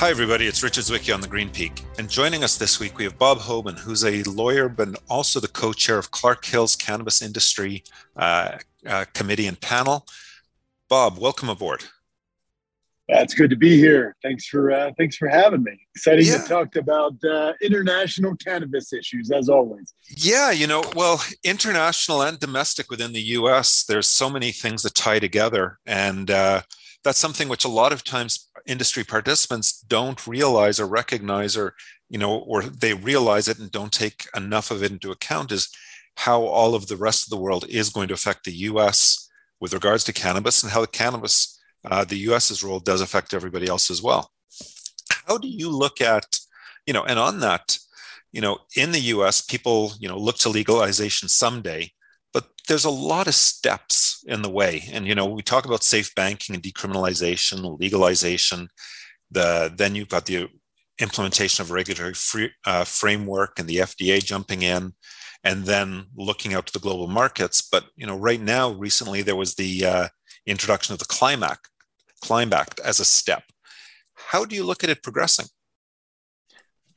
Hi, everybody. It's Richard Zwicky on the Green Peak. And joining us this week, we have Bob Hoban, who's a lawyer, but also the co chair of Clark Hill's Cannabis Industry uh, uh, Committee and Panel. Bob, welcome aboard. That's good to be here. Thanks for uh, thanks for having me. Exciting yeah. to talk about uh, international cannabis issues as always. Yeah, you know, well, international and domestic within the U.S. There's so many things that tie together, and uh, that's something which a lot of times industry participants don't realize or recognize or you know or they realize it and don't take enough of it into account is how all of the rest of the world is going to affect the us with regards to cannabis and how the cannabis uh, the us's role does affect everybody else as well. How do you look at you know and on that you know in the us people you know look to legalization someday but there's a lot of steps in the way. And you know we talk about safe banking and decriminalization legalization. The then you've got the implementation of regulatory free, uh, framework and the fda jumping in and then looking out to the global markets. But you know right now recently there was the uh, introduction of the climb act climb act as a step. How do you look at it progressing?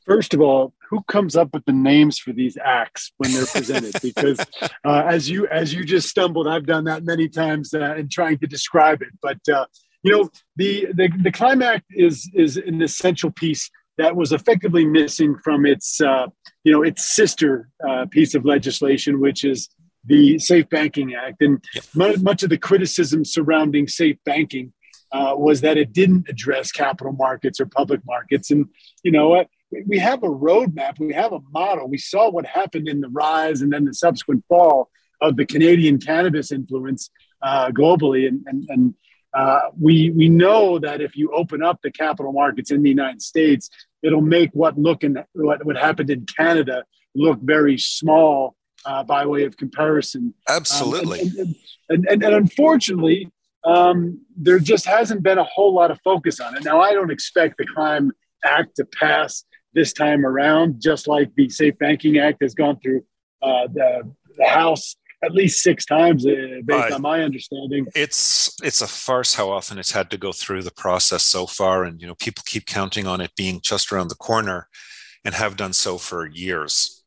First of all, who comes up with the names for these acts when they're presented? because uh, as you as you just stumbled, I've done that many times uh, in trying to describe it. But uh, you know, the, the the Climb Act is is an essential piece that was effectively missing from its uh, you know its sister uh, piece of legislation, which is the Safe Banking Act. And yep. much, much of the criticism surrounding safe banking uh, was that it didn't address capital markets or public markets. And you know what? We have a roadmap, we have a model. We saw what happened in the rise and then the subsequent fall of the Canadian cannabis influence uh, globally, and and, and uh, we we know that if you open up the capital markets in the United States, it'll make what look and what what happened in Canada look very small uh, by way of comparison. Absolutely, um, and, and, and, and, unfortunately, um, there just hasn't been a whole lot of focus on it. Now, I don't expect the Climb Act to pass this time around, just like the Safe Banking Act has gone through uh, the, the House at least six times, uh, based uh, on my understanding. It's it's a farce how often it's had to go through the process so far, and you know people keep counting on it being just around the corner, and have done so for years.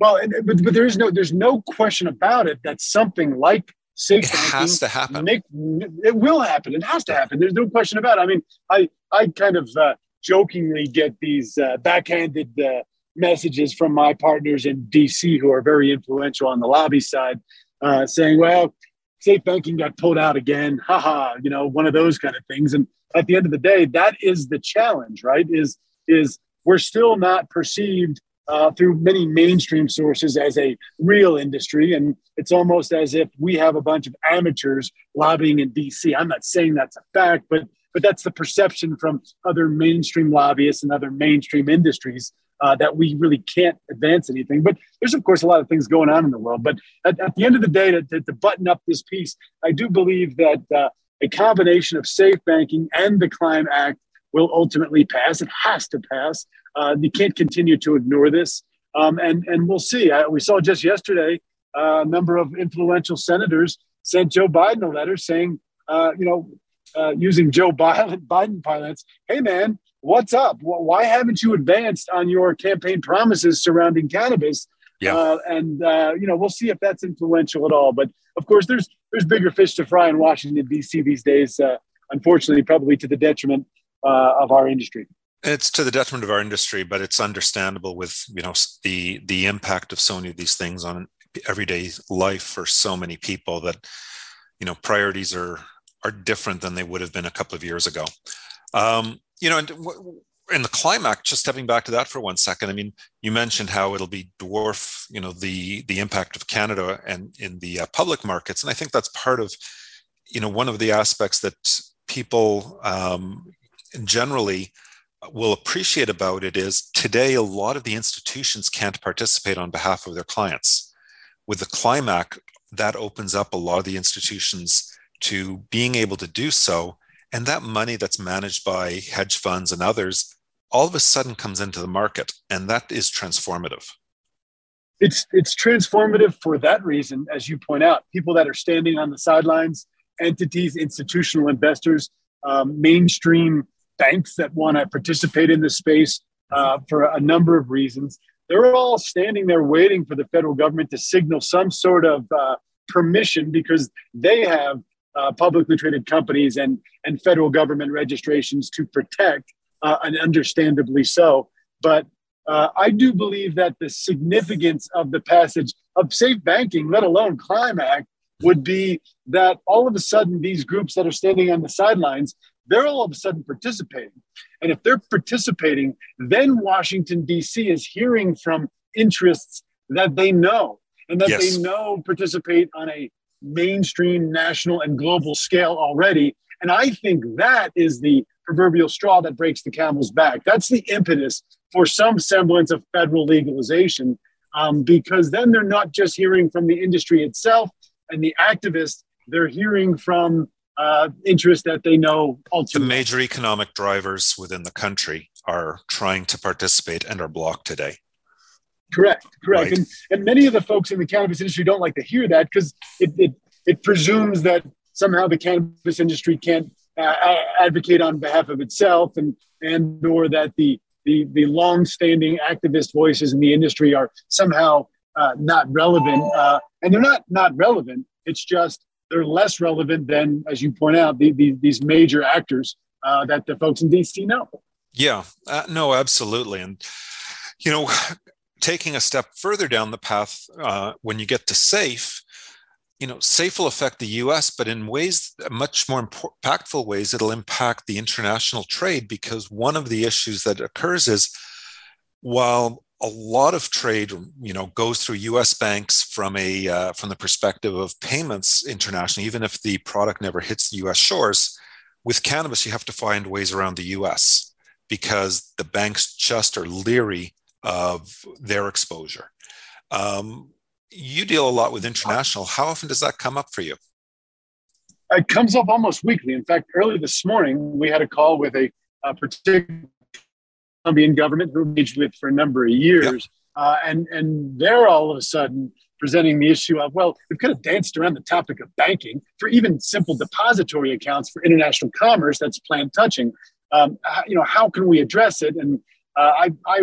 Well, but, but there is no there's no question about it that something like safe it has to happen. Make, it will happen. It has to happen. There's no question about it. I mean, I I kind of uh, jokingly get these uh, backhanded uh, messages from my partners in DC who are very influential on the lobby side, uh, saying, "Well, safe banking got pulled out again." Haha, you know, one of those kind of things. And at the end of the day, that is the challenge, right? Is is we're still not perceived uh, through many mainstream sources as a real industry. And it's almost as if we have a bunch of amateurs lobbying in DC. I'm not saying that's a fact, but but that's the perception from other mainstream lobbyists and other mainstream industries uh, that we really can't advance anything. But there's, of course, a lot of things going on in the world. But at, at the end of the day, to, to, to, button up this piece, I do believe that uh, a combination of safe banking and the Climb Act will ultimately pass. It has to pass. Uh, you can't continue to ignore this. Um, and, and we'll see. I, we saw just yesterday uh, a number of influential senators sent Joe Biden a letter saying, uh, you know, uh, using Joe Biden, Biden pilots. Hey, man, what's up? Why haven't you advanced on your campaign promises surrounding cannabis? Yeah. Uh, and uh, you know, we'll see if that's influential at all. But of course, there's there's bigger fish to fry in Washington D.C. these days. Uh, unfortunately, probably to the detriment uh, of our industry. It's to the detriment of our industry, but it's understandable with you know the the impact of so many of these things on everyday life for so many people that you know priorities are are different than they would have been a couple of years ago. Um, you know, and in the Climb Act, just stepping back to that for one second. I mean, you mentioned how it'll be dwarf, you know, the the impact of Canada and in the uh, public markets, and I think that's part of, you know, one of the aspects that people um, generally will appreciate about it is today a lot of the institutions can't participate on behalf of their clients. With the Climb Act, that opens up a lot of the institutions to being able to do so. And that money that's managed by hedge funds and others all of a sudden comes into the market. And that is transformative. It's, it's transformative for that reason, as you point out. People that are standing on the sidelines, entities, institutional investors, um, mainstream banks that want to participate in this space uh, for a number of reasons. They're all standing there waiting for the federal government to signal some sort of uh, permission because they have uh, publicly traded companies and, and federal government registrations to protect, uh, and understandably so. But uh, I do believe that the significance of the passage of safe banking, let alone Climb Act, would be that all of a sudden these groups that are standing on the sidelines they're all of a sudden participating and if they're participating then washington d.c is hearing from interests that they know and that yes. they know participate on a mainstream national and global scale already. And i think that is the proverbial straw that breaks the camel's back. That's the impetus for some semblance of federal legalization um, because then they're not just hearing from the industry itself and the activists, they're hearing from uh, interests that they know The major economic drivers within the country are trying to participate and are blocked today. Correct, correct. Right. And, and many of the folks in the cannabis industry don't like to hear that because it, it, it presumes that somehow the cannabis industry can't uh, advocate on behalf of itself and, and or that the, the, the long-standing activist voices in the industry are somehow uh, not relevant. Uh, and they're not not relevant. It's just they're less relevant than, as you point out, the, the, these major actors uh, that the folks in DC know. Yeah, uh, no, absolutely, and you know, taking a step further down the path, uh, when you get to safe, you know, safe will affect the U.S., but in ways much more impactful ways, it'll impact the international trade because one of the issues that occurs is while a lot of trade, you know, goes through U.S. banks from a uh, from the perspective of payments internationally, even if the product never hits the U.S. shores. With cannabis, you have to find ways around the U.S. because the banks just are leery of their exposure. Um, you deal a lot with international. How often does that come up for you? It comes up almost weekly. In fact, early this morning, we had a call with a, a particular Colombian government who engaged with for a number of years. Uh, and, and they're all of a sudden presenting the issue of, well, we've kind of danced around the topic of banking for even simple depository accounts for international commerce that's plant touching. Um, you know, how can we address it? And uh, I, I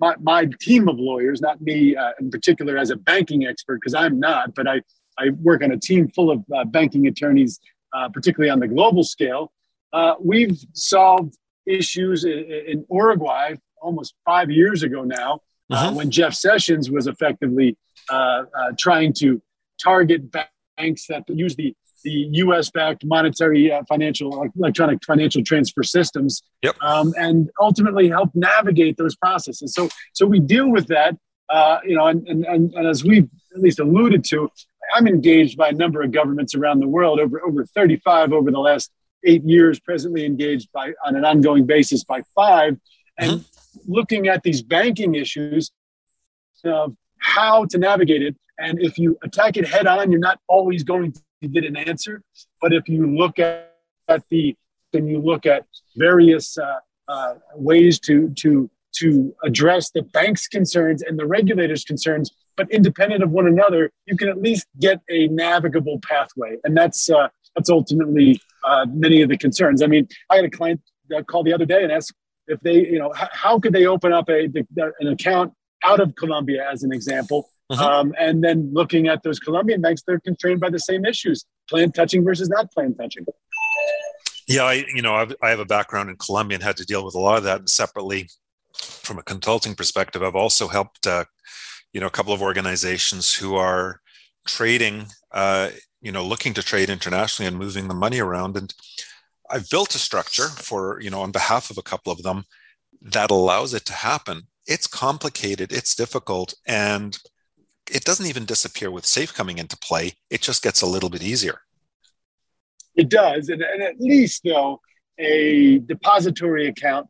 my, my team of lawyers, not me uh, in particular as a banking expert, because I'm not, but I, I work on a team full of uh, banking attorneys, uh, particularly on the global scale. Uh, we've solved issues in, in Uruguay almost five years ago now, uh, uh-huh. uh, when Jeff Sessions was effectively uh, uh, trying to target banks that use the the U.S. backed monetary uh, financial electronic financial transfer systems, yep. um, and ultimately help navigate those processes. So so we deal with that, uh, you know, and, and, and, and as we've at least alluded to, I'm engaged by a number of governments around the world, over over 35 over the last eight years, presently engaged by on an ongoing basis by five, and mm-hmm. looking at these banking issues of how to navigate it. And if you attack it head on, you're not always going to get an answer. But if you look at, at the and you look at various uh, uh, ways to to to address the bank's concerns and the regulators' concerns, but independent of one another, you can at least get a navigable pathway, and that's uh, that's ultimately uh, many of the concerns. I mean, I had a client call the other day and ask if they, you know, how, how could they open up a, an account out of Colombia, as an example. Uh-huh. Um, and then looking at those Colombian banks, they're constrained by the same issues: plant touching versus not plant touching. Yeah, I, you know, I've, I have a background in Colombia and had to deal with a lot of that. And separately, from a consulting perspective, I've also helped, uh, you know, a couple of organizations who are trading uh, you know looking to trade internationally and moving the money around and i've built a structure for you know on behalf of a couple of them that allows it to happen it's complicated it's difficult and it doesn't even disappear with safe coming into play it just gets a little bit easier it does and, and at least though a depository account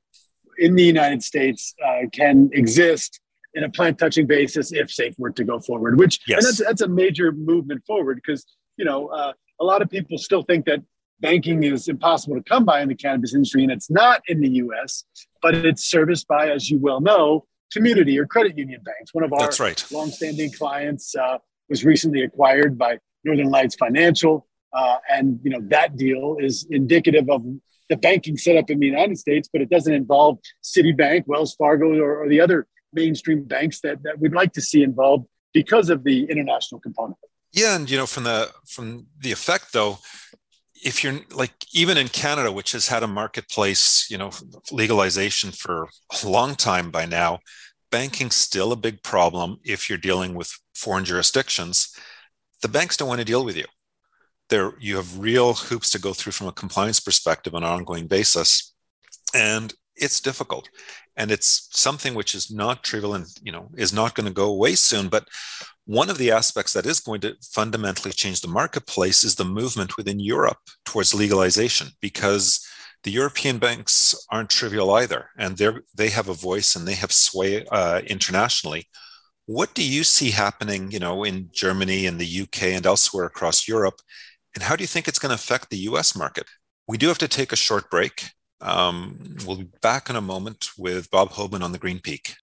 in the united states uh, can exist in a plant touching basis if safe were to go forward which yes. and that's, that's a major movement forward because you know, uh, a lot of people still think that banking is impossible to come by in the cannabis industry, and it's not in the U.S. But it's serviced by, as you well know, community or credit union banks. One of our That's right. longstanding clients uh, was recently acquired by Northern Lights Financial, uh, and you know that deal is indicative of the banking setup in the United States, but it doesn't involve Citibank, Wells Fargo, or, or the other mainstream banks that, that we'd like to see involved because of the international component. Yeah, and you know, from the from the effect though, if you're like even in Canada, which has had a marketplace, you know, legalization for a long time by now, banking's still a big problem if you're dealing with foreign jurisdictions. The banks don't want to deal with you. There, you have real hoops to go through from a compliance perspective on an ongoing basis, and it's difficult. And it's something which is not trivial and you know is not going to go away soon. But one of the aspects that is going to fundamentally change the marketplace is the movement within Europe towards legalization, because the European banks aren't trivial either, and they they have a voice and they have sway uh, internationally. What do you see happening, you know, in Germany and the UK and elsewhere across Europe, and how do you think it's going to affect the U.S. market? We do have to take a short break. Um, we'll be back in a moment with Bob Hoban on the Green Peak.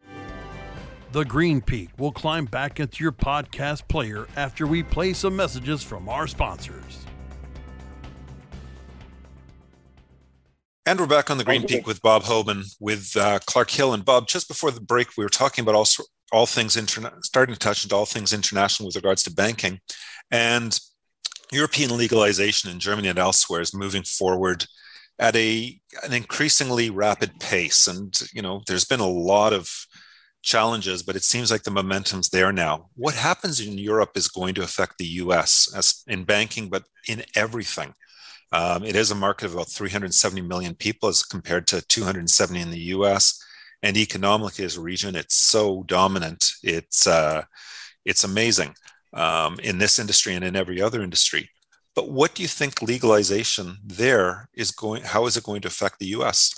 The Green Peak will climb back into your podcast player after we play some messages from our sponsors. And we're back on the Green Peak with Bob Hoban with uh, Clark Hill. And Bob, just before the break, we were talking about all, all things, interna- starting to touch into all things international with regards to banking. And European legalization in Germany and elsewhere is moving forward at a an increasingly rapid pace. And, you know, there's been a lot of challenges, but it seems like the momentum's there now. What happens in Europe is going to affect the US as in banking, but in everything. Um, it is a market of about 370 million people as compared to 270 in the US. And economically, as a region, it's so dominant. It's uh, it's amazing um, in this industry and in every other industry. But what do you think legalization there is going? How is it going to affect the U.S.?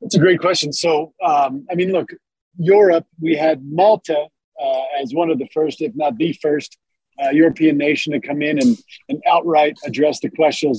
That's a great question. So, um, I mean, look, Europe, we had Malta uh, as one of the first, if not the first, uh, European nation to come in and, and outright address the question,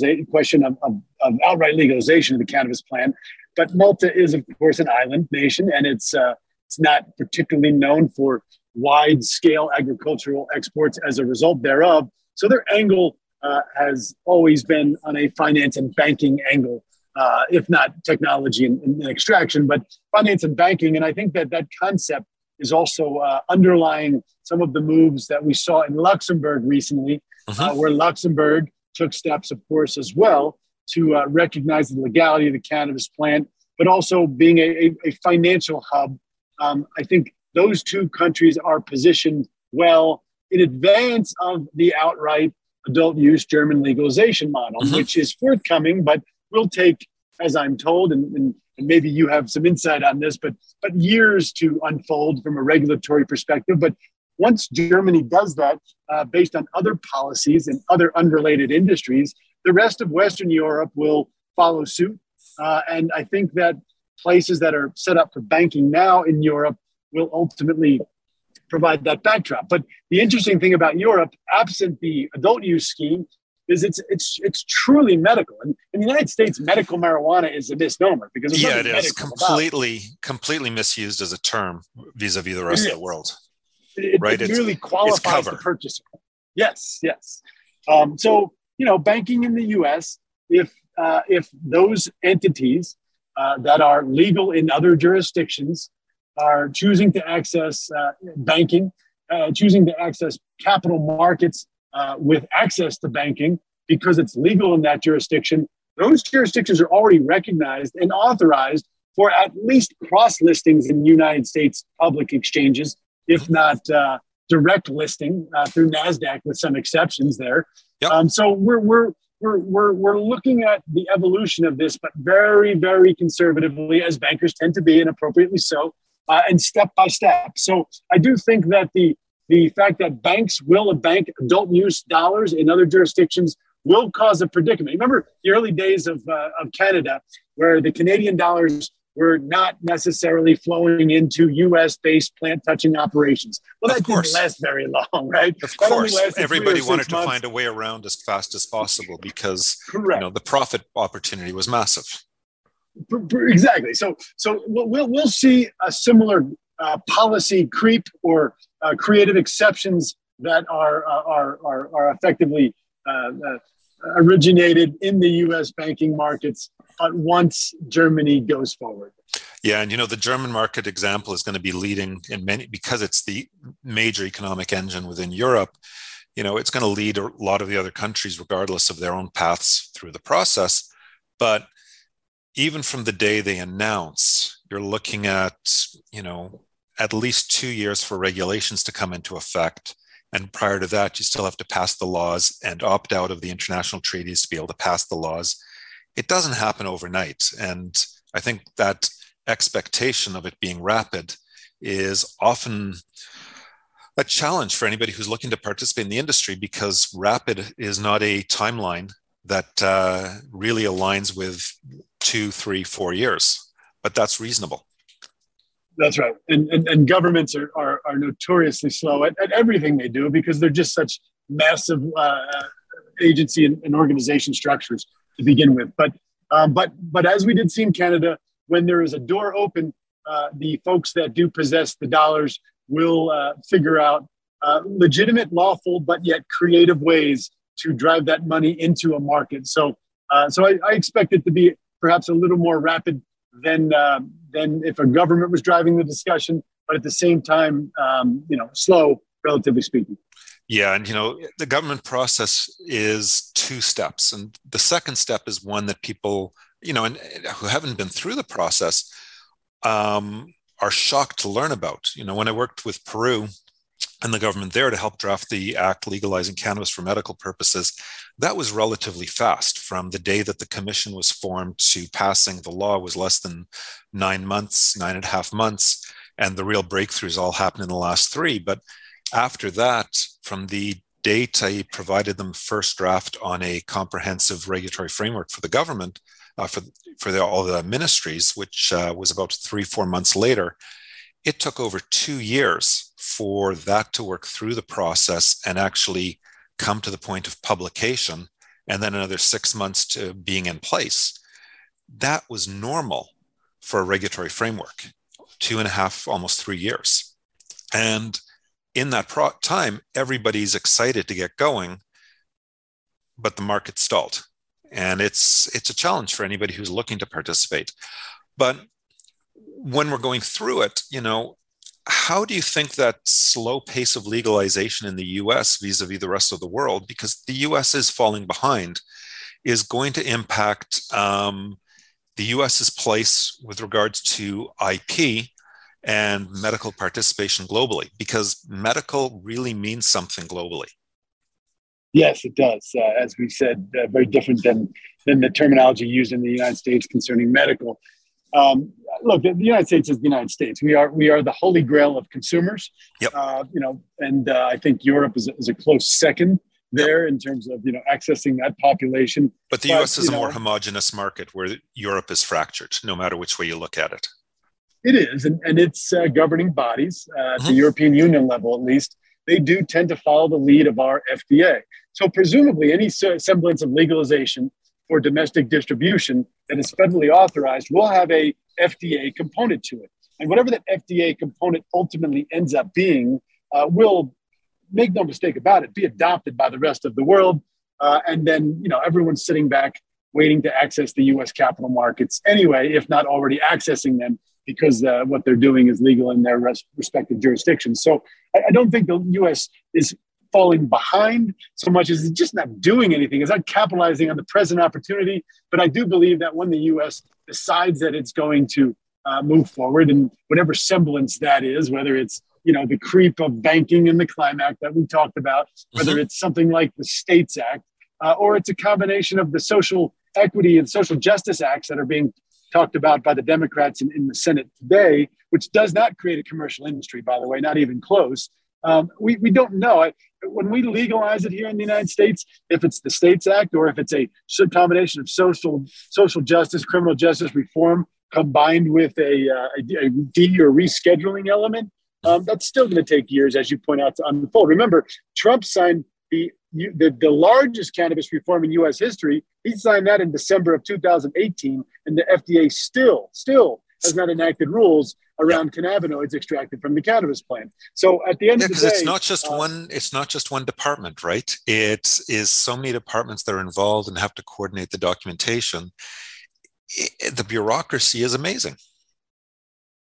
of, of, of, outright legalization of the cannabis plant. But Malta is, of course, an island nation, and it's uh, it's not particularly known for wide scale agricultural exports as a result thereof. So their angle uh, has always been on a finance and banking angle uh, if not technology and, and, extraction, but finance and banking. And I think that that concept is also uh, underlying some of the moves that we saw in Luxembourg recently, uh-huh. where Luxembourg took steps, of course, as well to uh, recognize the legality of the cannabis plant, but also being a, a, a financial hub. Um, I think those two countries are positioned well in advance of the outright adult use German legalization model, uh-huh. which is forthcoming, but will take, as I'm told, and, and, and, maybe you have some insight on this, but but years to unfold from a regulatory perspective. But once Germany does that, uh, based on other policies and other unrelated industries, the rest of Western Europe will follow suit. Uh, and I think that places that are set up for banking now in Europe will ultimately provide that backdrop. But the interesting thing about Europe, absent the adult use scheme, is it's it's it's truly medical. And in the United States, medical marijuana is a misnomer because yeah, it is completely completely misused as a term vis-a-vis the rest of the world. It, right, it merely qualifies the purchaser. Yes, yes. Um, so you know, banking in the U.S. if uh, if those entities uh, that are legal in other jurisdictions are choosing to access uh, banking, uh, choosing to access capital markets uh, with access to banking because it's legal in that jurisdiction. Those jurisdictions are already recognized and authorized for at least cross listings in United States public exchanges, if not uh, direct listing uh, through NASDAQ with some exceptions there. Yep. Um, so we're, we're, we're, we're, we're looking at the evolution of this, but very, very conservatively, as bankers tend to be, and appropriately so, uh, and step by step. So I do think that the the fact that banks will a bank adult use dollars in other jurisdictions will cause a predicament. Remember the early days of, uh, of Canada, where the Canadian dollars were not necessarily flowing into U.S. based plant touching operations. Well, that didn't last very long, right? Of course, everybody wanted to months. find a way around as fast as possible because you know the profit opportunity was massive. Exactly. So, so we'll we'll see a similar uh, policy creep or uh, creative exceptions that are, uh, are, are, are effectively uh, uh, originated in the US banking markets, but once Germany goes forward. Yeah, and you know the German market example is going to be leading in many because it's the major economic engine within Europe. You know, it's going to lead a lot of the other countries, regardless of their own paths through the process. But even from the day they announce, you're looking at you know at least two years for regulations to come into effect. And prior to that, you still have to pass the laws and opt out of the international treaties to be able to pass the laws. It doesn't happen overnight. And I think that expectation of it being rapid is often a challenge for anybody who's looking to participate in the industry because rapid is not a timeline that uh, really aligns with two, three, four years, but that's reasonable. That's right. And, and, and governments are, are, are, notoriously slow at, at everything they do because they're just such massive uh, agency and, and, organization structures to begin with. But, um, but, but as we did see in Canada, when there is a door open, uh, the folks that do possess the dollars will uh, figure out uh, legitimate, lawful, but yet creative ways to drive that money into a market. So, uh, so I, I, expect it to be perhaps a little more rapid than uh, than if a government was driving the discussion, but at the same time, um, you know, slow, relatively speaking. Yeah, and you know, the government process is two steps, and the second step is one that people you know, and who haven't been through the process um, are shocked to learn about. You know, when I worked with Peru and the government there to help draft the act legalizing cannabis for medical purposes, that was relatively fast. From the day that the commission was formed to passing the law was less than nine months, nine and a half months. And the real breakthroughs all happened in the last three. But after that, from the date I provided them first draft on a comprehensive regulatory framework for the government, uh, for for the, all the ministries, which uh, was about three four months later. It took over two years for that to work through the process and actually come to the point of publication, and then another six months to being in place. That was normal for a regulatory framework, two and a half, almost three years. And in that pro- time, everybody's excited to get going, but the market stalled and it's it's a challenge for anybody who's looking to participate but when we're going through it you know how do you think that slow pace of legalization in the US vis-a-vis the rest of the world because the US is falling behind is going to impact um, the US's place with regards to IP and medical participation globally because medical really means something globally Yes, it does. Uh, as we said, uh, very different than than the terminology used in the United States concerning medical. Um, look, the, United States is the United States. We are we are the holy grail of consumers. Yep. Uh, you know, and uh, I think Europe is a, is a close second there yep. in terms of you know accessing that population. But the but, U.S. is a know, more homogenous market, where Europe is fractured, no matter which way you look at it. It is, and, and its uh, governing bodies uh, mm-hmm. at the European Union level, at least, they do tend to follow the lead of our FDA. So, presumably, any semblance of legalization for domestic distribution that is federally authorized will have a FDA component to it. And whatever that FDA component ultimately ends up being uh, will, make no mistake about it, be adopted by the rest of the world. Uh, and then, you know, everyone's sitting back waiting to access the US capital markets anyway, if not already accessing them because uh, what they're doing is legal in their res- respective jurisdictions. So I, I, don't think the U.S. is falling behind so much as it's just not doing anything. It's not capitalizing on the present opportunity. But I do believe that when the U.S. decides that it's going to uh, move forward, and whatever semblance that is, whether it's you know the creep of banking and the Climb Act that we talked about, whether mm-hmm. it's something like the States Act, uh, or it's a combination of the social equity and social justice acts that are being talked about by the Democrats in, in the Senate today, which does not create a commercial industry, by the way, not even close. Um, we, we don't know. I, when we legalize it here in the United States, if it's the States Act or if it's a combination of social social justice, criminal justice reform combined with a, uh, or rescheduling element, um, that's still going to take years, as you point out, to unfold. Remember, Trump signed the the, the largest cannabis reform in U.S. history. He signed that in December of 2018, and the FDA still, still has not enacted rules around yep. cannabinoids extracted from the cannabis plant. So at the end yeah, of the day, it's not just uh, one. It's not just one department, right? It is so many departments that are involved and have to coordinate the documentation. It, the bureaucracy is amazing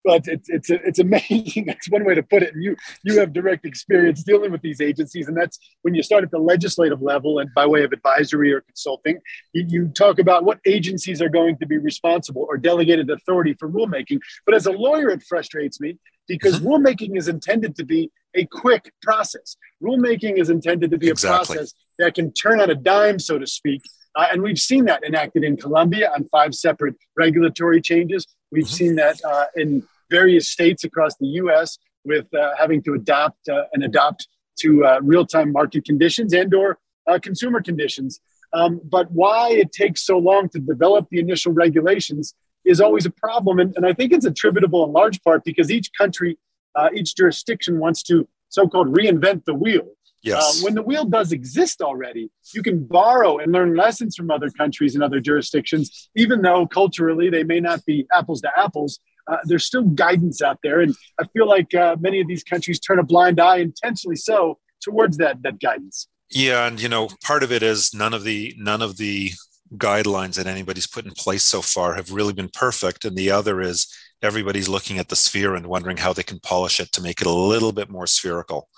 but it's it's it's amazing. That's one way to put it. And you you have direct experience dealing with these agencies, and that's when you start at the legislative level and by way of advisory or consulting, you, you talk about what agencies are going to be responsible or delegated authority for rulemaking. But as a lawyer, it frustrates me because mm-hmm. rulemaking is intended to be a quick process. Rulemaking is intended to be exactly. a process that can turn on a dime, so to speak. Uh, and we've seen that enacted in Colombia on five separate regulatory changes. We've mm-hmm. seen that uh, in various states across the U.S. with uh, having to adapt uh, and adopt to uh, real-time market conditions and/or consumer conditions. Um, but why it takes so long to develop the initial regulations is always a problem, and, and I think it's attributable in large part because each country, uh, each jurisdiction wants to so-called reinvent the wheel. Yes. Uh, when the wheel does exist already, you can borrow and learn lessons from other countries and other jurisdictions, even though culturally they may not be apples to apples uh, there's still guidance out there, and I feel like uh, many of these countries turn a blind eye, intentionally so, towards that that guidance. Yeah, and you know, part of it is none of the none of the guidelines that anybody's put in place so far have really been perfect, and the other is everybody's looking at the sphere and wondering how they can polish it to make it a little bit more spherical.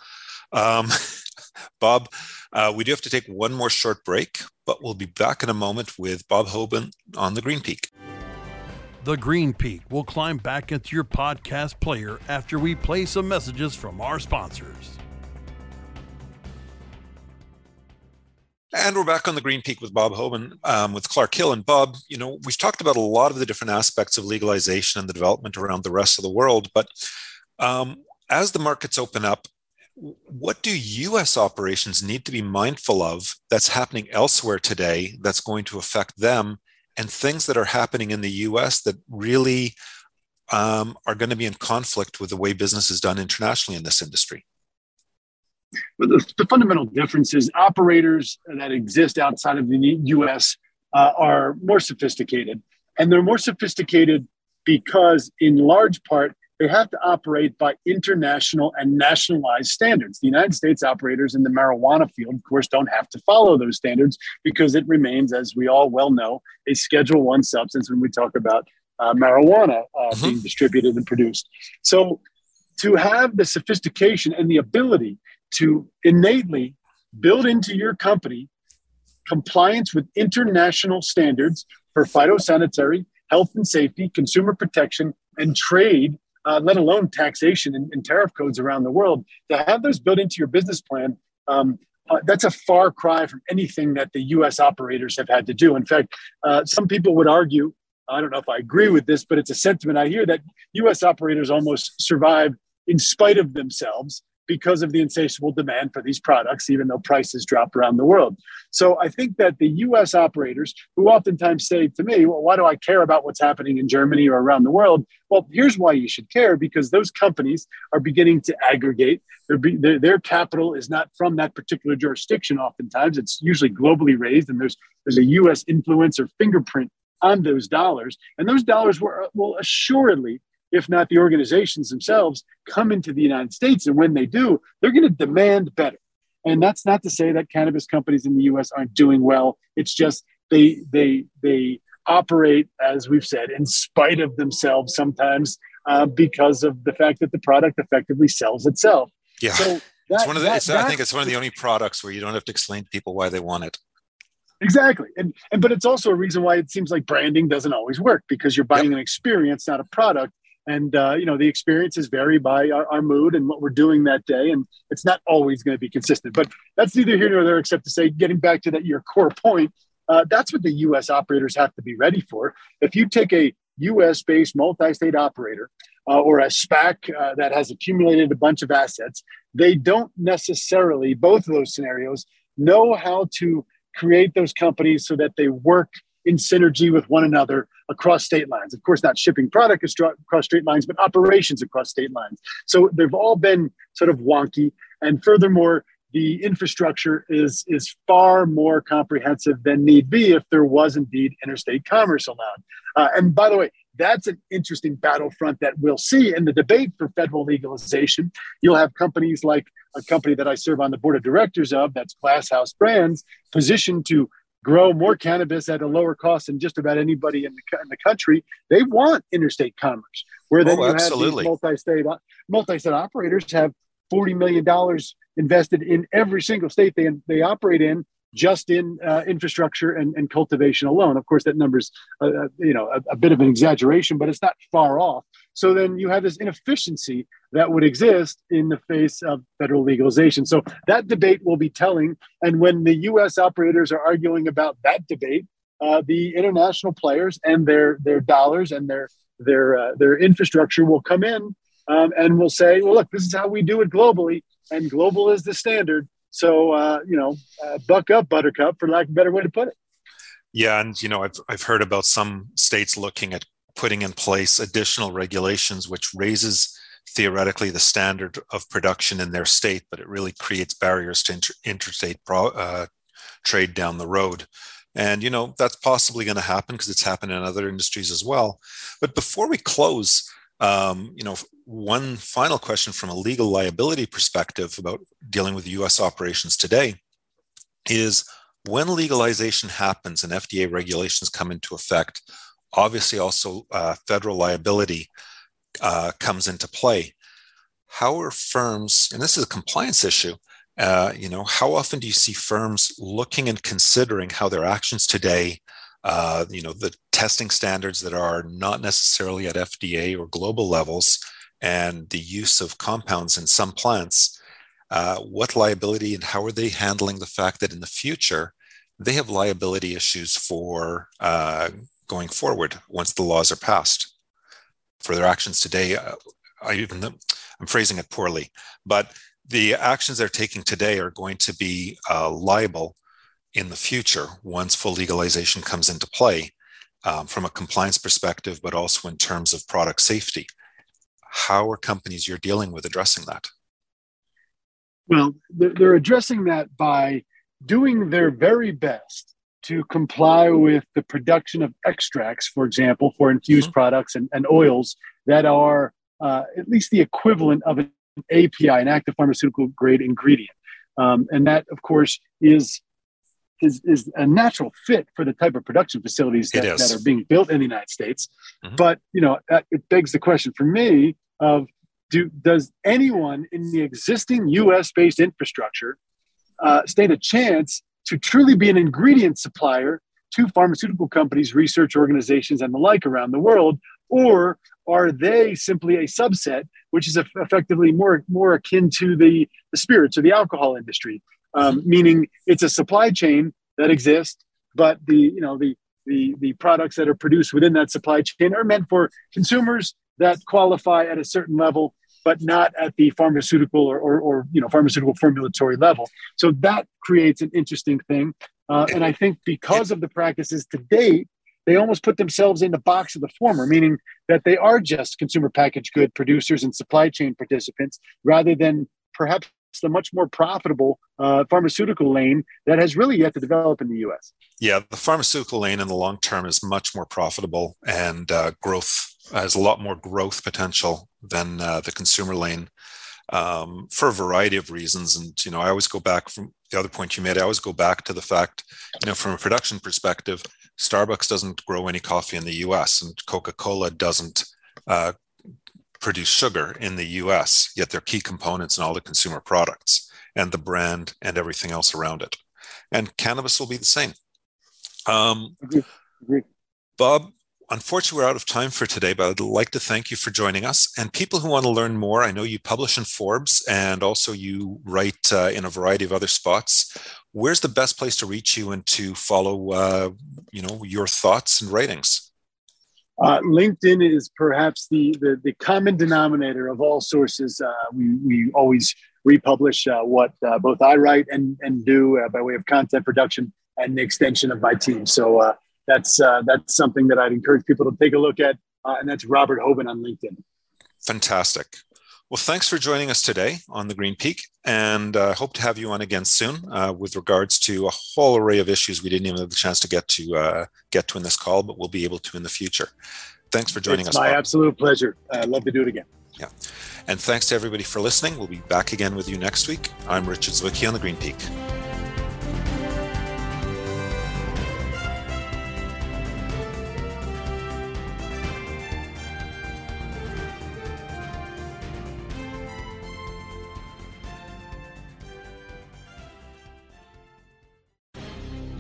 Um, Bob, uh, we do have to take one more short break, but we'll be back in a moment with Bob Hoban on the Green Peak. The Green Peak will climb back into your podcast player after we play some messages from our sponsors. And we're back on the Green Peak with Bob Hoban um, with Clark Hill. And Bob, you know, we've talked about a lot of the different aspects of legalization and the development around the rest of the world. But um, as the markets open up, what do US operations need to be mindful of that's happening elsewhere today that's going to affect them and things that are happening in the US that really um, are going to be in conflict with the way business is done internationally in this industry? But the, the fundamental difference is operators that exist outside of the US uh, are more sophisticated. And they're more sophisticated because, in large part, they have to operate by international and nationalized standards. The United States operators in the marijuana field, of course, don't have to follow those standards because it remains, as we all well know, a Schedule One substance when we talk about uh, marijuana uh, mm-hmm. being distributed and produced. So, to have the sophistication and the ability to innately build into your company compliance with international standards for phytosanitary, health and safety, consumer protection, and trade uh, let alone taxation and, and, tariff codes around the world, to have those built into your business plan, um, uh, that's a far cry from anything that the US operators have had to do. In fact, uh, some people would argue, I don't know if I agree with this, but it's a sentiment I hear that US operators almost survive in spite of themselves because of the insatiable demand for these products, even though prices drop around the world. So I think that the US operators, who oftentimes say to me, well, why do I care about what's happening in Germany or around the world? Well, here's why you should care because those companies are beginning to aggregate. Be, their, their capital is not from that particular jurisdiction, oftentimes. It's usually globally raised, and there's, there's a US influence or fingerprint on those dollars. And those dollars were, will assuredly if not the organizations themselves, come into the United States. And when they do, they're going to demand better. And that's not to say that cannabis companies in the US aren't doing well. It's just they they they operate, as we've said, in spite of themselves sometimes uh, because of the fact that the product effectively sells itself. Yeah. So that, it's one of the, that, I think it's one of the only products where you don't have to explain to people why they want it. Exactly. And and but it's also a reason why it seems like branding doesn't always work because you're buying yep. an experience, not a product and uh, you know the experiences vary by our, our, mood and what we're doing that day and it's not always going to be consistent but that's neither here nor there except to say getting back to that your core point uh, that's what the us operators have to be ready for. If you take a us based multi-state operator uh, or a spac uh, that has accumulated a bunch of assets they don't necessarily both of those scenarios know how to create those companies so that they work in synergy with one another across state lines. Of course, not shipping product across state lines, but operations across state lines. So they've all been sort of wonky. And furthermore, the infrastructure is is far more comprehensive than need be if there was indeed interstate commerce allowed. Uh, and by the way, that's an interesting battlefront that we'll see in the debate for federal legalization. You'll have companies like a company that I serve on the board of directors of, that's Glass House Brands, positioned to grow more cannabis at a lower cost than just about anybody in the, in the country. They want interstate commerce, where then oh, you absolutely. have multi-state multi-state operators have forty million dollars invested in every single state they they operate in just in uh, infrastructure and, and, cultivation alone. Of course, that number's uh, uh, you know a, a, bit of an exaggeration, but it's not far off. So then you have this inefficiency that would exist in the face of federal legalization. So that debate will be telling. And when the U.S. operators are arguing about that debate, uh, the international players and their their dollars and their their uh, their infrastructure will come in um, and will say, "Well, look, this is how we do it globally, and global is the standard." So, uh, you know, uh, buck up, Buttercup, for lack of a better way to put it. Yeah, and you know, I've I've heard about some states looking at putting in place additional regulations, which raises theoretically the standard of production in their state, but it really creates barriers to inter- interstate pro- uh, trade down the road. And you know that's possibly going to happen because it's happened in other industries as well. But before we close, um, you know, one final question from a legal liability perspective about dealing with U.S. operations today is when legalization happens and FDA regulations come into effect, obviously also uh, federal liability uh, comes into play. How are firms, and this is a compliance issue, uh, you know, how often do you see firms looking and considering how their actions today uh, you know, the testing standards that are not necessarily at FDA or global levels, and the use of compounds in some plants. Uh, what liability and how are they handling the fact that in the future they have liability issues for uh, going forward once the laws are passed for their actions today? Uh, I even I'm phrasing it poorly, but the actions they're taking today are going to be uh, liable in the future once full legalization comes into play um, from a compliance perspective, but also in terms of product safety. How are companies you're dealing with addressing that? Well, they're addressing that by doing their very best to comply with the production of extracts, for example, for infused mm-hmm. products and, and, oils that are uh, at least the equivalent of an API, an active pharmaceutical grade ingredient. Um, and that, of course, is is, is a natural fit for the type of production facilities that, that are being built in the United States. Mm-hmm. But you know, it begs the question for me of do does anyone in the existing U.S. based infrastructure uh, stand a chance to truly be an ingredient supplier to pharmaceutical companies, research organizations, and the like around the world, or are they simply a subset, which is effectively more more akin to the, the spirits or the alcohol industry? um, meaning it's a supply chain that exists, but the you know the the the products that are produced within that supply chain are meant for consumers that qualify at a certain level, but not at the pharmaceutical or or, or you know pharmaceutical formulatory level. So that creates an interesting thing, uh, and I think because of the practices to date. They almost put themselves in the box of the former, meaning that they are just consumer packaged good producers and supply chain participants rather than perhaps the much more profitable uh, pharmaceutical lane that has really yet to develop in the U.S. Yeah, the pharmaceutical lane in the long term is much more profitable, and uh, growth has a lot more growth potential than uh, the consumer lane um, for a variety of reasons. And you know, I always go back from the other point you made. I always go back to the fact, you know, from a production perspective, Starbucks doesn't grow any coffee in the U.S. and Coca-Cola doesn't uh, produce sugar in the US, yet they're key components in all the consumer products and the brand and everything else around it. And cannabis will be the same. Um, Bob, unfortunately, we're out of time for today, but I'd like to thank you for joining us. And people who want to learn more, I know you publish in Forbes and also you write uh, in a variety of other spots. Where's the best place to reach you and to follow, uh, you know, your thoughts and writings? Uh, LinkedIn is perhaps the, the, the common denominator of all sources. Uh, we we always republish uh, what uh, both I write and and do by way of content production and the extension of my team. So uh, that's that's something that I'd encourage people to take a look at, and that's Robert Hoban on LinkedIn. Fantastic. Well, thanks for joining us today on the Green Peak, and uh, hope to have you on again soon uh, with regards to a whole array of issues we didn't even have the chance to get to uh, get to in this call, but we'll be able to in the future. Thanks for joining it's us. My Bob. absolute pleasure. I'd love to do it again. Yeah. And thanks to everybody for listening. We'll be back again with you next week. I'm Richard Zwicky on the Green Peak.